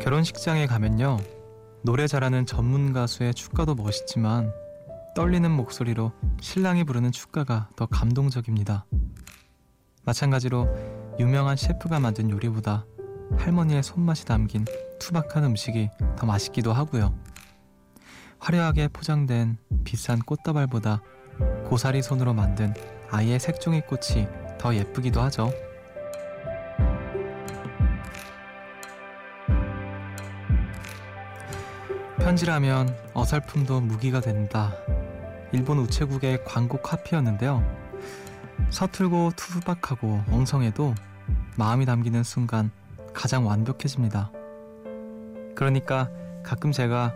결혼식장에 가면요. 노래 잘하는 전문 가수의 축가도 멋있지만 떨리는 목소리로 신랑이 부르는 축가가 더 감동적입니다. 마찬가지로 유명한 셰프가 만든 요리보다 할머니의 손맛이 담긴 투박한 음식이 더 맛있기도 하고요. 화려하게 포장된 비싼 꽃다발보다 고사리 손으로 만든 아이의 색종이 꽃이 더 예쁘기도 하죠. 편지라면 어설픔도 무기가 된다. 일본 우체국의 광고 카피였는데요. 서툴고 투박하고 엉성해도 마음이 담기는 순간 가장 완벽해집니다. 그러니까 가끔 제가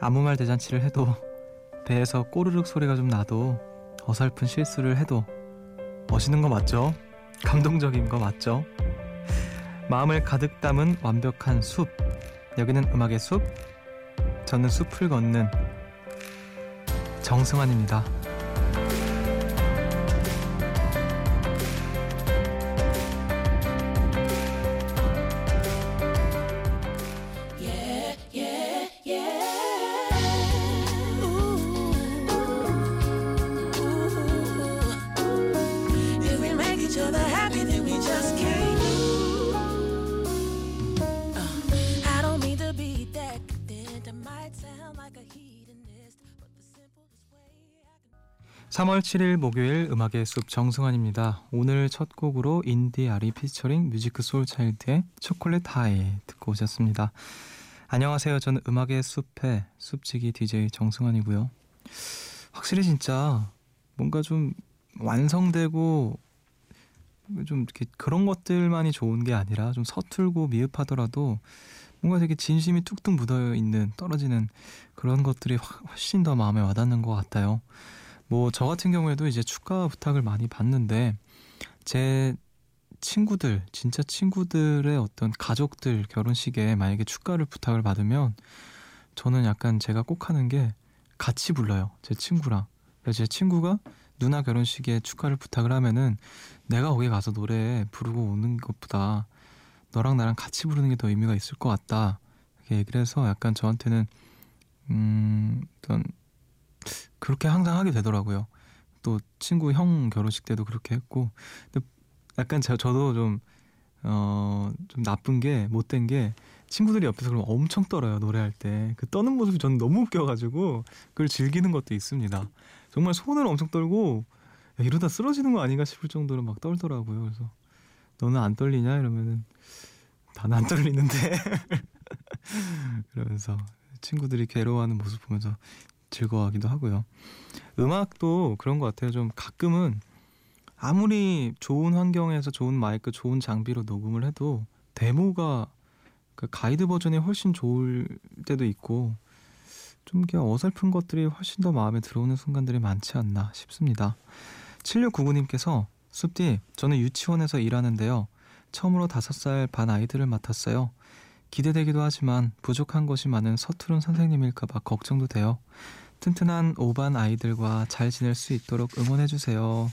아무 말 대잔치를 해도 배에서 꼬르륵 소리가 좀 나도 어설픈 실수를 해도 멋있는 거 맞죠? 감동적인 거 맞죠? 마음을 가득 담은 완벽한 숲. 여기는 음악의 숲. 저는 숲을 걷는 정승환입니다. (3월 7일) 목요일 음악의 숲 정승환입니다. 오늘 첫 곡으로 India.Arie 피처링 Musiq Soulchild의 Chocolate High 듣고 오셨습니다. 안녕하세요. 저는 음악의 숲의 숲지기 DJ 정승환이고요. 확실히 진짜 뭔가 좀 완성되고 좀 이렇게 그런 것들만이 좋은 게 아니라 좀 서툴고 미흡하더라도 뭔가 되게 진심이 뚝뚝 묻어 있는 떨어지는 그런 것들이 훨씬 더 마음에 와닿는 것 같아요. 뭐 저 같은 경우에도 이제 축가 부탁을 많이 받는데 제 친구들 진짜 친구들의 어떤 가족들 결혼식에 만약에 축가를 부탁을 받으면 저는 약간 제가 꼭 하는 게 같이 불러요 제 친구랑. 그래서 제 친구가 누나 결혼식에 축가를 부탁을 하면은 내가 거기 가서 노래 부르고 오는 것보다 너랑 나랑 같이 부르는 게 더 의미가 있을 것 같다. 해서 약간 저한테는 음 어떤 그렇게 항상 하게 되더라고요 또 친구 형 결혼식 때도 그렇게 했고 근데 약간 저, 저도 좀, 어, 좀 나쁜 게, 못된 게, 친구들이 옆에서 그럼 엄청 떨어요, 노래할 때. 그 떠는 모습이 저는 너무 웃겨가지고, 그걸 즐기는 것도 있습니다. 정말 손을 엄청 떨고, 야, 이러다 쓰러지는 거 아닌가 싶을 정도로 막 떨더라고요. 그래서, 너는 안 떨리냐? 이러면은, 나는 안 떨리는데. 그러면서, 친구들이 괴로워하는 모습 보면서 즐거워하기도 하고요. 음악도 그런 것 같아요. 좀 가끔은, 아무리 좋은 환경에서 좋은 마이크, 좋은 장비로 녹음을 해도 데모가 그 가이드 버전이 훨씬 좋을 때도 있고 좀 어설픈 것들이 훨씬 더 마음에 들어오는 순간들이 많지 않나 싶습니다. 7699님께서 숲디 저는 유치원에서 일하는데요. 처음으로 5살 반 아이들을 맡았어요. 기대되기도 하지만 부족한 것이 많은 서투른 선생님일까봐 걱정도 돼요. 튼튼한 5반 아이들과 잘 지낼 수 있도록 응원해주세요.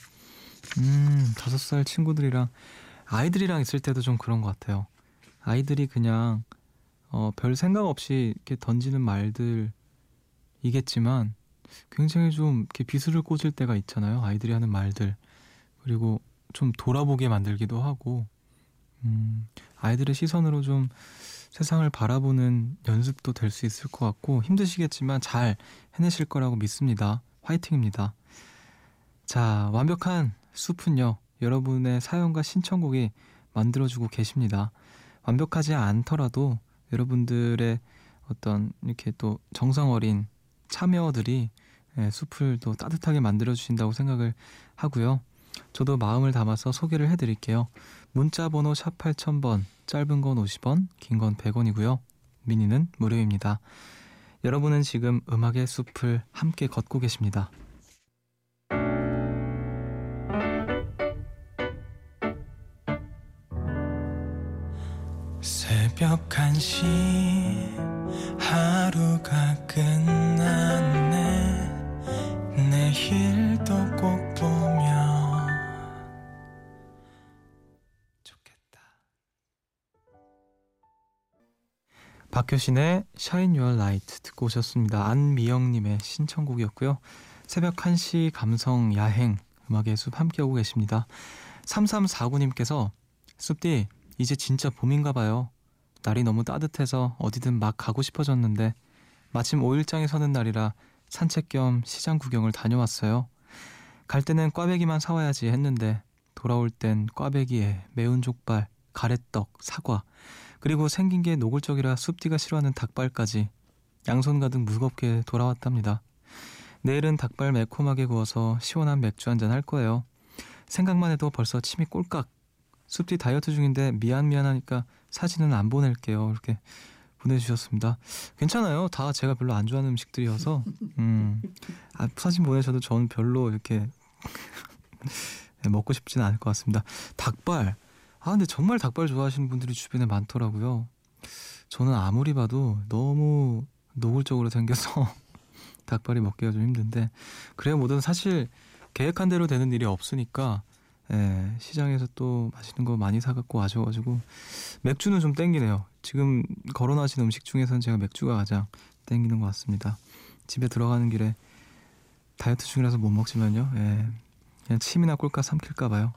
음, 다섯 살 친구들이랑 아이들이랑 있을 때도 좀 그런 것 같아요. 아이들이 그냥 어, 별 생각 없이 이렇게 던지는 말들이겠지만 굉장히 좀 이렇게 비수를 꽂을 때가 있잖아요. 아이들이 하는 말들 그리고 좀 돌아보게 만들기도 하고 음, 아이들의 시선으로 좀 세상을 바라보는 연습도 될 수 있을 것 같고 힘드시겠지만 잘 해내실 거라고 믿습니다. 화이팅입니다. 자, 완벽한 숲은요, 여러분의 사연과 신청곡이 만들어주고 계십니다. 완벽하지 않더라도 여러분들의 어떤 이렇게 또 정성 어린 참여들이 예, 숲을 또 따뜻하게 만들어주신다고 생각을 하고요. 저도 마음을 담아서 소개를 해드릴게요. 문자 번호 샵 8000번, 짧은 건 50원, 긴 건 100원이고요. 미니는 무료입니다. 여러분은 지금 음악의 숲을 함께 걷고 계십니다. 새벽 1시 하루가 끝났네 내일도 꼭 박효신의 Shine Your Light 듣고 오셨습니다. 안미영님의 신청곡이었고요. 새벽 1시 감성 야행 음악의 숲 함께하고 계십니다. 3349님께서 숲디 이제 진짜 봄인가 봐요. 날이 너무 따뜻해서 어디든 막 가고 싶어졌는데 마침 5일장에 서는 날이라 산책 겸 시장 구경을 다녀왔어요. 갈 때는 꽈배기만 사와야지 했는데 돌아올 땐 꽈배기에 매운 족발, 가래떡, 사과 그리고 생긴 게 노골적이라 숲디가 싫어하는 닭발까지 양손 가득 무겁게 돌아왔답니다. 내일은 닭발 매콤하게 구워서 시원한 맥주 한잔 할 거예요. 생각만 해도 벌써 침이 꼴깍. 숲디 다이어트 중인데 미안 미안하니까 사진은 안 보낼게요. 이렇게 보내주셨습니다. 괜찮아요. 다 제가 별로 안 좋아하는 음식들이어서 음, 아, 사진 보내셔도 저는 별로 이렇게 먹고 싶지는 않을 것 같습니다. 닭발. 아 근데 정말 닭발 좋아하시는 분들이 주변에 많더라고요. 저는 아무리 봐도 너무 노골적으로 생겨서 닭발이 먹기가 좀 힘든데 그래야 뭐든 사실 계획한 대로 되는 일이 없으니까 예, 시장에서 또 맛있는 거 많이 사갖고 와셔가지고 맥주는 좀 땡기네요. 지금 거론하신 음식 중에서는 제가 맥주가 가장 땡기는 것 같습니다. 집에 들어가는 길에 다이어트 중이라서 못 먹지만요. 예, 그냥 침이나 꼴까 삼킬까 봐요.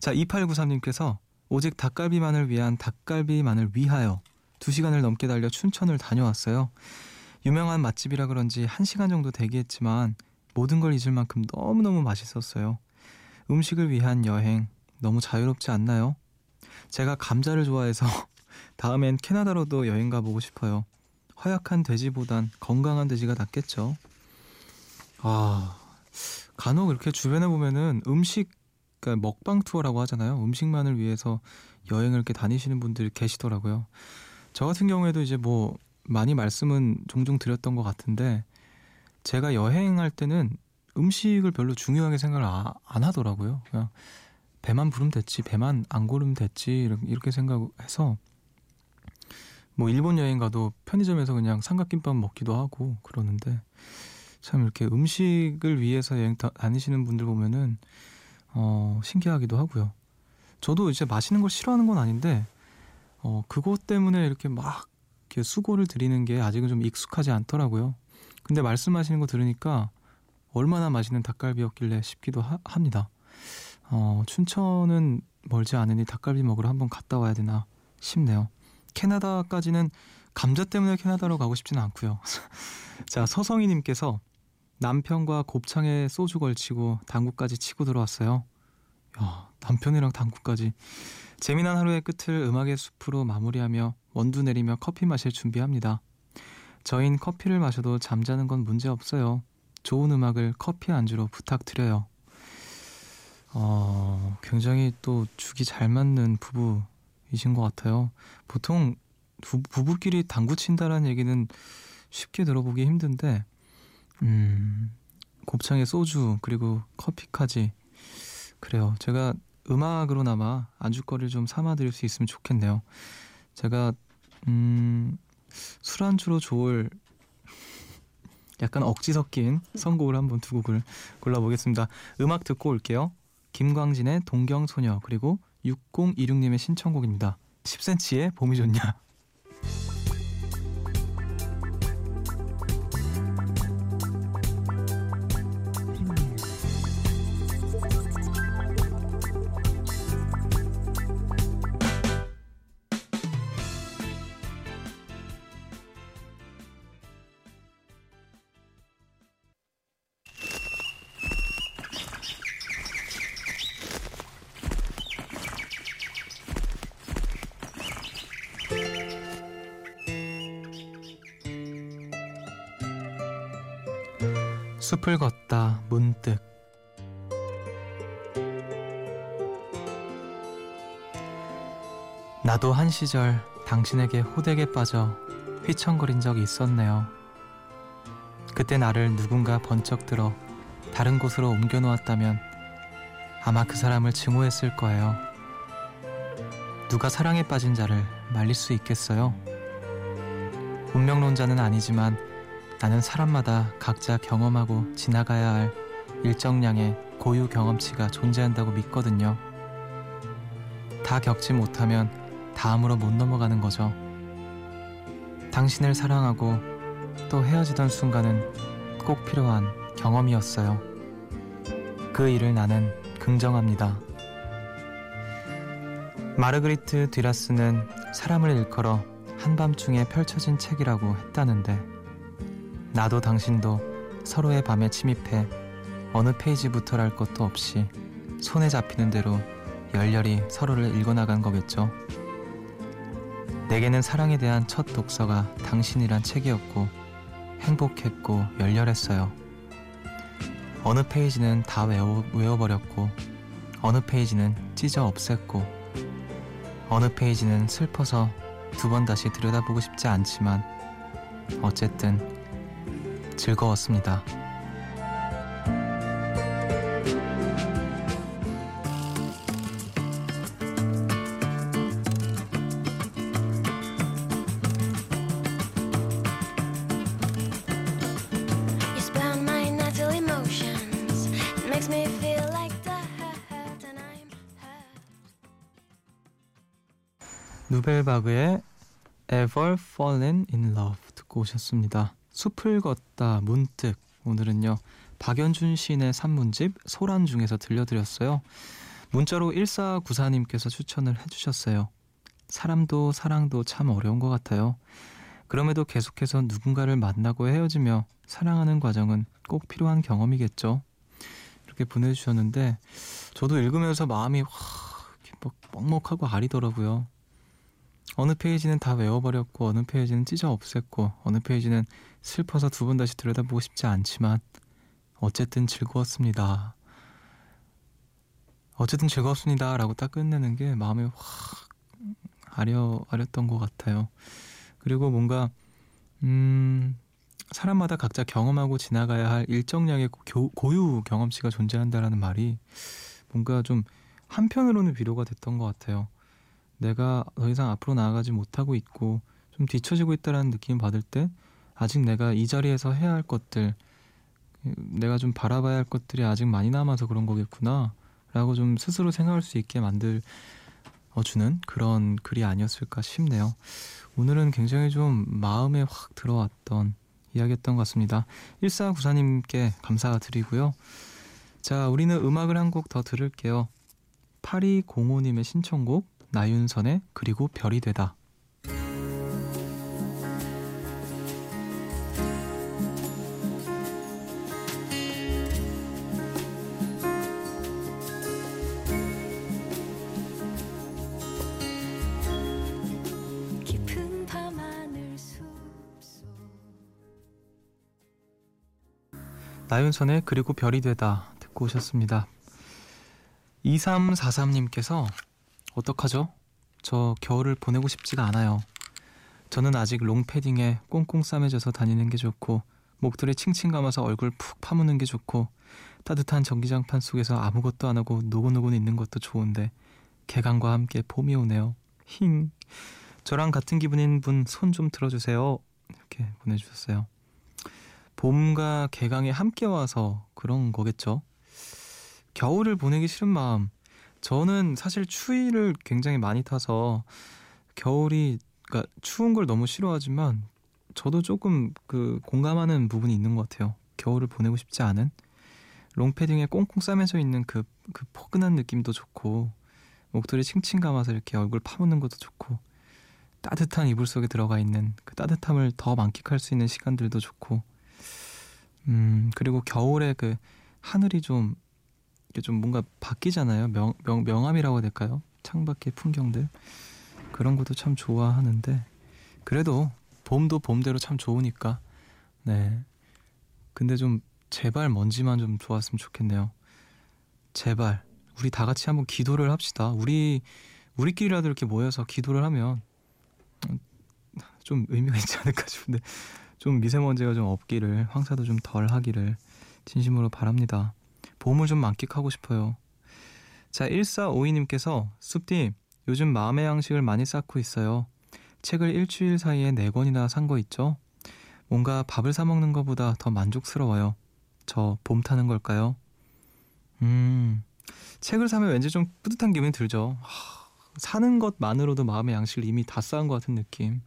자, 2893님께서 오직 닭갈비만을 위한 닭갈비만을 위하여 2시간을 넘게 달려 춘천을 다녀왔어요. 유명한 맛집이라 그런지 1시간 정도 대기했지만 모든 걸 잊을 만큼 너무너무 맛있었어요. 음식을 위한 여행 너무 자유롭지 않나요? 제가 감자를 좋아해서 다음엔 캐나다로도 여행 가보고 싶어요. 허약한 돼지보단 건강한 돼지가 낫겠죠. 아, 간혹 이렇게 주변에 보면은 음식, 그러니까 먹방 투어라고 하잖아요. 음식만을 위해서 여행을 이렇게 다니시는 분들이 계시더라고요. 저 같은 경우에도 이제 뭐 많이 말씀은 종종 드렸던 것 같은데 제가 여행할 때는 음식을 별로 중요하게 생각을 아, 안 하더라고요. 그냥 배만 부르면 됐지, 배만 안 고르면 됐지 이렇게 생각해서 뭐 일본 여행 가도 편의점에서 그냥 삼각김밥 먹기도 하고 그러는데 참 이렇게 음식을 위해서 여행 다니시는 분들 보면은 어 신기하기도 하고요. 저도 이제 맛있는 걸 싫어하는 건 아닌데 어 그것 때문에 이렇게 막 이렇게 수고를 드리는 게 아직은 좀 익숙하지 않더라고요. 근데 말씀하시는 거 들으니까 얼마나 맛있는 닭갈비였길래 싶기도 하, 합니다. 어, 춘천은 멀지 않으니 닭갈비 먹으러 한번 갔다 와야 되나 싶네요. 캐나다까지는 감자 때문에 캐나다로 가고 싶지는 않고요. 자, 서성희님께서 남편과 곱창에 소주 걸치고 당구까지 치고 들어왔어요. 야, 남편이랑 당구까지. 재미난 하루의 끝을 음악의 숲으로 마무리하며 원두 내리며 커피 마실 준비합니다. 저흰 커피를 마셔도 잠자는 건 문제 없어요. 좋은 음악을 커피 안주로 부탁드려요. 어, 굉장히 또 죽이 잘 맞는 부부이신 것 같아요. 보통 부, 부부끼리 당구 친다라는 얘기는 쉽게 들어보기 힘든데, 음, 곱창에 소주, 그리고 커피까지. 그래요. 제가 음악으로나마 안주거리를 좀 삼아드릴 수 있으면 좋겠네요. 제가 음, 술안주로 좋을 약간 억지 섞인 선곡을 한번 두 곡을 골라보겠습니다. 음악 듣고 올게요. 김광진의 동경소녀 그리고 6026님의 신청곡입니다. 10cm의 봄이 좋냐 숲을 걷다 문득 나도 한 시절 당신에게 호되게 빠져 휘청거린 적이 있었네요. 그때 나를 누군가 번쩍 들어 다른 곳으로 옮겨 놓았다면 아마 그 사람을 증오했을 거예요. 누가 사랑에 빠진 자를 말릴 수 있겠어요? 운명론자는 아니지만 나는 사람마다 각자 경험하고 지나가야 할 일정량의 고유 경험치가 존재한다고 믿거든요. 다 겪지 못하면 다음으로 못 넘어가는 거죠. 당신을 사랑하고 또 헤어지던 순간은 꼭 필요한 경험이었어요. 그 일을 나는 긍정합니다. 마르그리트 듀라스는 사람을 일컬어 한밤중에 펼쳐진 책이라고 했다는데 나도 당신도 서로의 밤에 침입해 어느 페이지부터랄 것도 없이 손에 잡히는 대로 열렬히 서로를 읽어나간 거겠죠. 내게는 사랑에 대한 첫 독서가 당신이란 책이었고 행복했고 열렬했어요. 어느 페이지는 다 외워, 외워버렸고 어느 페이지는 찢어 없앴고 어느 페이지는 슬퍼서 두 번 다시 들여다보고 싶지 않지만 어쨌든 즐거웠습니다. You spell my natural emotions. It makes me feel like the hurt, and I'm hurt. 누벨바그의 Ever Fallen in Love 듣고 오셨습니다. 숲을 걷다 문득 오늘은요 박연준 시인의 산문집 소란 중에서 들려드렸어요. 문자로 1494님께서 추천을 해주셨어요. 사람도 사랑도 참 어려운 것 같아요. 그럼에도 계속해서 누군가를 만나고 헤어지며 사랑하는 과정은 꼭 필요한 경험이겠죠. 이렇게 보내주셨는데 저도 읽으면서 마음이 확 먹먹하고 아리더라고요. 어느 페이지는 다 외워버렸고 어느 페이지는 찢어 없앴고 어느 페이지는 슬퍼서 두 번 다시 들여다보고 싶지 않지만 어쨌든 즐거웠습니다. 어쨌든 즐거웠습니다. 라고 딱 끝내는 게 마음이 확 아려, 아렸던 것 같아요. 그리고 뭔가, 음, 사람마다 각자 경험하고 지나가야 할 일정량의 고, 고유 경험치가 존재한다라는 말이 뭔가 좀 한편으로는 위로가 됐던 것 같아요. 내가 더 이상 앞으로 나아가지 못하고 있고 좀 뒤처지고 있다라는 느낌을 받을 때 아직 내가 이 자리에서 해야 할 것들 내가 좀 바라봐야 할 것들이 아직 많이 남아서 그런 거겠구나 라고 좀 스스로 생각할 수 있게 만들 어주는 그런 글이 아니었을까 싶네요. 오늘은 굉장히 좀 마음에 확 들어왔던 이야기였던 것 같습니다. 1494님께 감사드리고요. 자, 우리는 음악을 한 곡 더 들을게요. 8205님의 신청곡 나윤선의 그리고 별이 되다. 나윤선의 그리고 별이 되다 듣고 오셨습니다. 2343님께서 어떡하죠? 저 겨울을 보내고 싶지가 않아요. 저는 아직 롱패딩에 꽁꽁 싸매져서 다니는 게 좋고 목도리 칭칭 감아서 얼굴 푹 파무는 게 좋고 따뜻한 전기장판 속에서 아무것도 안 하고 노곤노곤 있는 것도 좋은데 개강과 함께 봄이 오네요. 힝. 저랑 같은 기분인 분 손 좀 들어주세요. 이렇게 보내주셨어요. 봄과 개강이 함께 와서 그런 거겠죠. 겨울을 보내기 싫은 마음. 저는 사실 추위를 굉장히 많이 타서 겨울이 그러니까 추운 걸 너무 싫어하지만 저도 조금 그 공감하는 부분이 있는 것 같아요. 겨울을 보내고 싶지 않은 롱패딩에 꽁꽁 싸매져 있는 그, 그 포근한 느낌도 좋고 목도리 칭칭 감아서 이렇게 얼굴 파묻는 것도 좋고 따뜻한 이불 속에 들어가 있는 그 따뜻함을 더 만끽할 수 있는 시간들도 좋고 음 그리고 겨울에 그 하늘이 좀 이게 좀 뭔가 바뀌잖아요. 명, 명, 명암이라고 해야 될까요? 창밖의 풍경들. 그런 것도 참 좋아하는데, 그래도 봄도 봄대로 참 좋으니까, 네. 근데 좀 제발 먼지만 좀 좋았으면 좋겠네요. 제발. 우리 다 같이 한번 기도를 합시다. 우리, 우리끼리라도 이렇게 모여서 기도를 하면 음, 좀 의미가 있지 않을까 싶은데, 좀 미세먼지가 좀 없기를, 황사도 좀 덜 하기를 진심으로 바랍니다. 봄을 좀 만끽하고 싶어요. 자, 1452님께서 숲디 요즘 마음의 양식을 많이 쌓고 있어요. 책을 일주일 사이에 네 권이나 산 거 있죠? 뭔가 밥을 사 먹는 것보다 더 만족스러워요. 저 봄 타는 걸까요? 음, 책을 사면 왠지 좀 뿌듯한 기분이 들죠. 하, 사는 것만으로도 마음의 양식을 이미 다 쌓은 것 같은 느낌.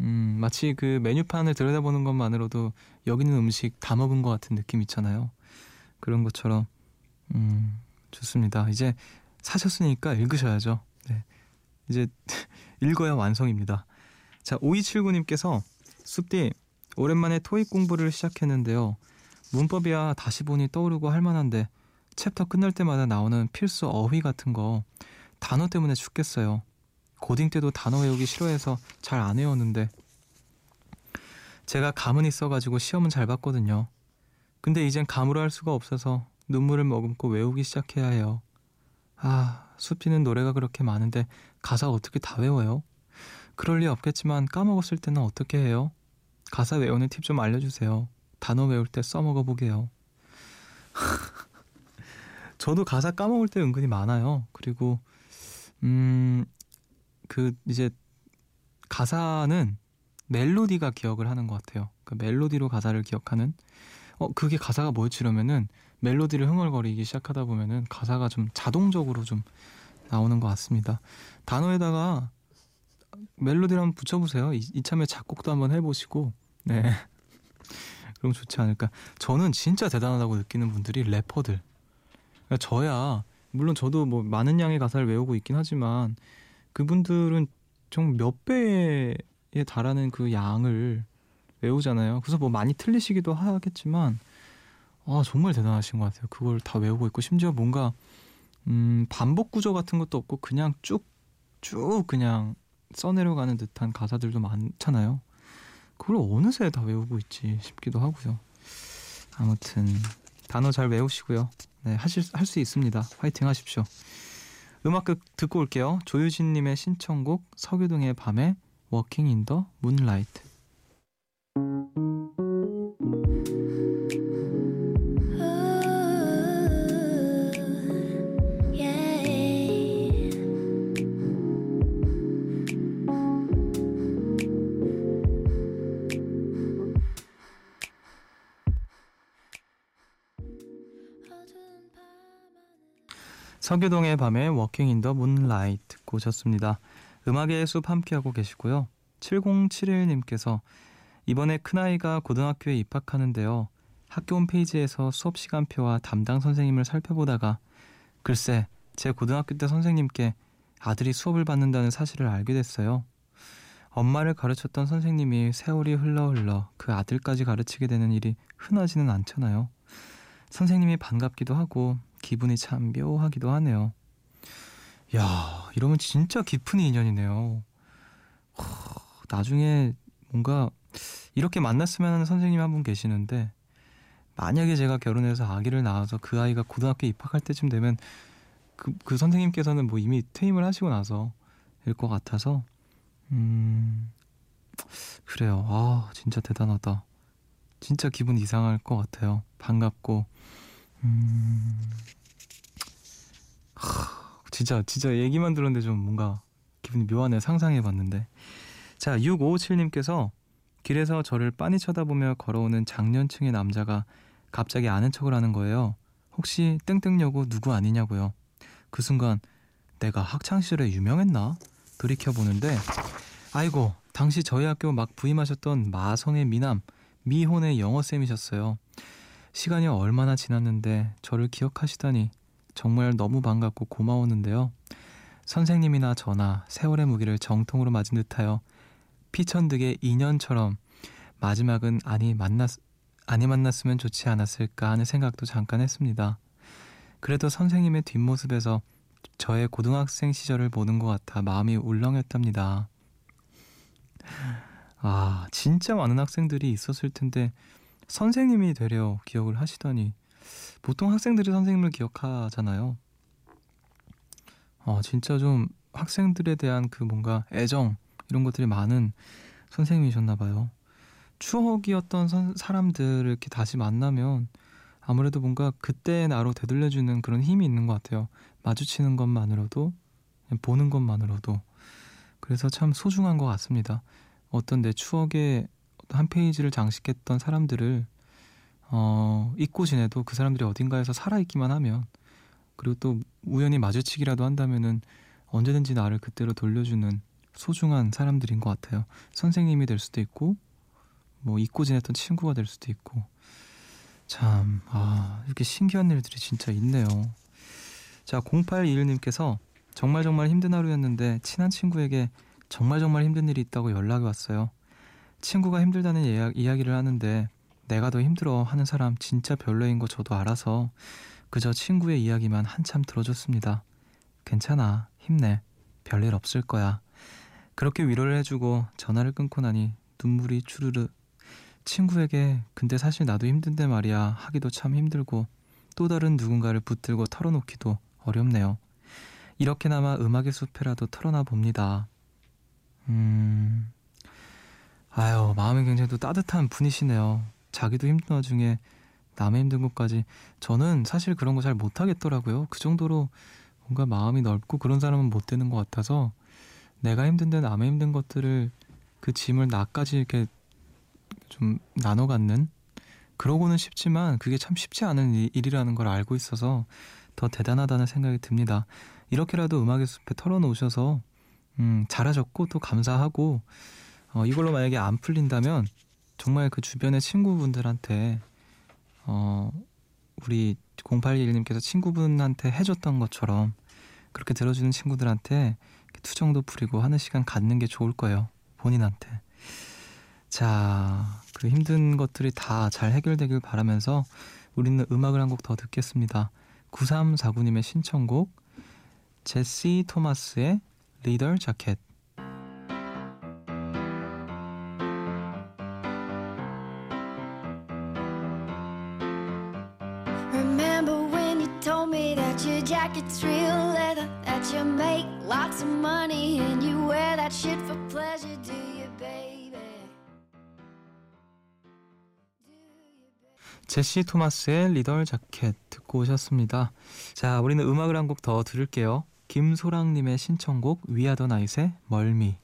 음, 마치 그 메뉴판을 들여다보는 것만으로도 여기 있는 음식 다 먹은 것 같은 느낌 있잖아요. 그런 것처럼 음, 좋습니다. 이제 사셨으니까 읽으셔야죠. 네. 이제 읽어야 완성입니다. 자, 5279님께서 숲디 오랜만에 토익 공부를 시작했는데요. 문법이야 다시 보니 떠오르고 할 만한데 챕터 끝날 때마다 나오는 필수 어휘 같은 거 단어 때문에 죽겠어요. 고딩 때도 단어 외우기 싫어해서 잘 안 외웠는데 제가 감은 있어가지고 시험은 잘 봤거든요. 근데 이젠 감으로 할 수가 없어서 눈물을 머금고 외우기 시작해야 해요. 아, 숲이는 노래가 그렇게 많은데 가사 어떻게 다 외워요? 그럴 리 없겠지만 까먹었을 때는 어떻게 해요? 가사 외우는 팁 좀 알려주세요. 단어 외울 때 써먹어 보게요. 저도 가사 까먹을 때 은근히 많아요. 그리고 음, 그 이제 가사는 멜로디가 기억을 하는 것 같아요. 그 멜로디로 가사를 기억하는. 어, 그게 가사가 뭐였지 이러면은 멜로디를 흥얼거리기 시작하다 보면은 가사가 좀 자동적으로 좀 나오는 것 같습니다. 단어에다가 멜로디를 한번 붙여보세요. 이, 이참에 작곡도 한번 해보시고, 네. 그럼 좋지 않을까. 저는 진짜 대단하다고 느끼는 분들이 래퍼들. 그러니까 저야, 물론 저도 뭐 많은 양의 가사를 외우고 있긴 하지만, 그분들은 좀 몇 배에 달하는 그 양을 외우잖아요. 그래서 뭐 많이 틀리시기도 하겠지만, 아, 정말 대단하신 것 같아요. 그걸 다 외우고 있고, 심지어 뭔가, 음, 반복 구조 같은 것도 없고, 그냥 쭉, 쭉 그냥 써내려가는 듯한 가사들도 많잖아요. 그걸 어느새 다 외우고 있지 싶기도 하고요. 아무튼, 단어 잘 외우시고요. 네, 하실, 할 수 있습니다. 화이팅 하십시오. 음악 극 듣고 올게요. 조유진님의 신청곡 서교동의 밤에 Walking in the Moonlight. 서교동의 밤에 Walking in the Moonlight 듣고 오셨습니다. 음악의 숲 함께하고 계시고요. 7071님께서 이번에 큰아이가 고등학교에 입학하는데요. 학교 홈페이지에서 수업 시간표와 담당 선생님을 살펴보다가 글쎄 제 고등학교 때 선생님께 아들이 수업을 받는다는 사실을 알게 됐어요. 엄마를 가르쳤던 선생님이 세월이 흘러 흘러 그 아들까지 가르치게 되는 일이 흔하지는 않잖아요. 선생님이 반갑기도 하고 기분이 참 묘하기도 하네요. 야, 이러면 진짜 깊은 인연이네요. 하, 나중에 뭔가 이렇게 만났으면 하는 선생님 한분 계시는데 만약에 제가 결혼해서 아기를 낳아서 그 아이가 고등학교 입학할 때쯤 되면 그, 그 선생님께서는 뭐 이미 퇴임을 하시고 나서 일 것 같아서 음 그래요. 아 진짜 대단하다. 진짜 기분 이상할 것 같아요. 반갑고 음 하, 진짜 진짜 얘기만 들었는데 좀 뭔가 기분이 묘하네 상상해 봤는데 자 6557님께서 길에서 저를 빤히 쳐다보며 걸어오는 장년층의 남자가 갑자기 아는 척을 하는 거예요. 혹시 땡땡여고 누구 아니냐고요. 그 순간 내가 학창 시절에 유명했나 돌이켜 보는데 아이고 당시 저희 학교 막 부임하셨던 마성의 미남 미혼의 영어 쌤이셨어요. 시간이 얼마나 지났는데 저를 기억하시다니 정말 너무 반갑고 고마웠는데요. 선생님이나 저나 세월의 무기를 정통으로 맞은 듯하여 피천득의 인연처럼 마지막은 아니 만났 아니 만났으면 좋지 않았을까 하는 생각도 잠깐 했습니다. 그래도 선생님의 뒷모습에서 저의 고등학생 시절을 보는 것 같아 마음이 울렁했답니다. 아, 진짜 많은 학생들이 있었을 텐데 선생님이 되려 기억을 하시다니 보통 학생들이 선생님을 기억하잖아요. 아, 진짜 좀 학생들에 대한 그 뭔가 애정 이런 것들이 많은 선생님이셨나 봐요. 추억이었던 선, 사람들을 이렇게 다시 만나면 아무래도 뭔가 그때의 나로 되돌려주는 그런 힘이 있는 것 같아요. 마주치는 것만으로도, 보는 것만으로도. 그래서 참 소중한 것 같습니다. 어떤 내 추억의 한 페이지를 장식했던 사람들을 어, 잊고 지내도 그 사람들이 어딘가에서 살아있기만 하면 그리고 또 우연히 마주치기라도 한다면은 언제든지 나를 그때로 돌려주는 소중한 사람들인 것 같아요. 선생님이 될 수도 있고, 뭐 잊고 지냈던 친구가 될 수도 있고. 참, 아, 이렇게 신기한 일들이 진짜 있네요. 자, 0821님께서 정말 정말 힘든 하루였는데 친한 친구에게 정말 정말 힘든 일이 있다고 연락이 왔어요. 친구가 힘들다는 이야, 이야기를 하는데 내가 더 힘들어 하는 사람 진짜 별로인 거 저도 알아서 그저 친구의 이야기만 한참 들어줬습니다. 괜찮아. 힘내. 별일 없을 거야. 그렇게 위로를 해주고 전화를 끊고 나니 눈물이 주르르. 친구에게 근데 사실 나도 힘든데 말이야 하기도 참 힘들고 또 다른 누군가를 붙들고 털어놓기도 어렵네요. 이렇게나마 음악의 숲에라도 털어놔 봅니다. 음, 아유 마음이 굉장히 또 따뜻한 분이시네요. 자기도 힘든 와중에 남의 힘든 것까지 저는 사실 그런 거 잘 못하겠더라고요. 그 정도로 뭔가 마음이 넓고 그런 사람은 못 되는 것 같아서 내가 힘든데 남의 힘든 것들을 그 짐을 나까지 이렇게 좀 나눠 갖는 그러고는 쉽지만 그게 참 쉽지 않은 일- 일이라는 걸 알고 있어서 더 대단하다는 생각이 듭니다. 이렇게라도 음악의 숲에 털어놓으셔서 음, 잘하셨고 또 감사하고 어, 이걸로 만약에 안 풀린다면 정말 그 주변의 친구분들한테 어, 우리 0821님께서 친구분한테 해줬던 것처럼 그렇게 들어주는 친구들한테 투정도 부리고 하는 시간 갖는 게 좋을 거예요. 본인한테. 자, 그 힘든 것들이 다 잘 해결되길 바라면서 우리는 음악을 한 곡 더 듣겠습니다. 9349님의 신청곡 제시 토마스의 리더 자켓 제시 토마스의 리더 자켓 듣고 오셨습니다. 자, 우리는 음악을 한 곡 더 들을게요. 김소랑님의 신청곡 위아더 나잇의 멀미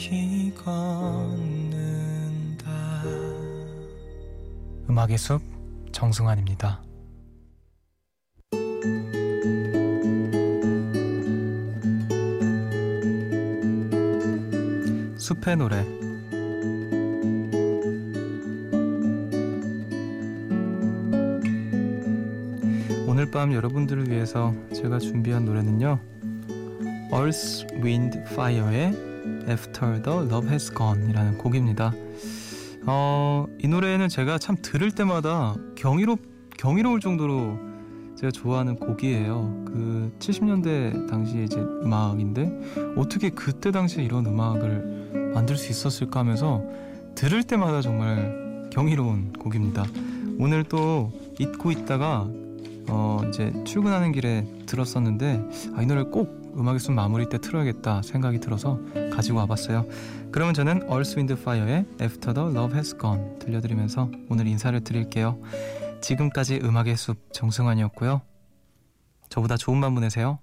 나란히 걷는다 음악의 숲 정승환입니다. 숲의 노래 오늘 밤 여러분들을 위해서 제가 준비한 노래는요. Earth, Wind, Fire의 After the Love Has Gone이라는 곡입니다. 어, 이 노래는 제가 참 들을 때마다 경이롭 경이로울 정도로 제가 좋아하는 곡이에요. 그 70년대 당시에 이제 음악인데 어떻게 그때 당시에 이런 음악을 만들 수 있었을까 하면서 들을 때마다 정말 경이로운 곡입니다. 오늘 또 잊고 있다가 어 이제 출근하는 길에 들었었는데 아, 이 노래를 꼭 음악의 숲 마무리 때 틀어야겠다 생각이 들어서 가지고 와봤어요. 그러면 저는 Wind, Fire의 After the Love Has Gone 들려드리면서 오늘 인사를 드릴게요. 지금까지 음악의 숲 정승환이었고요. 저보다 좋은 밤 보내세요.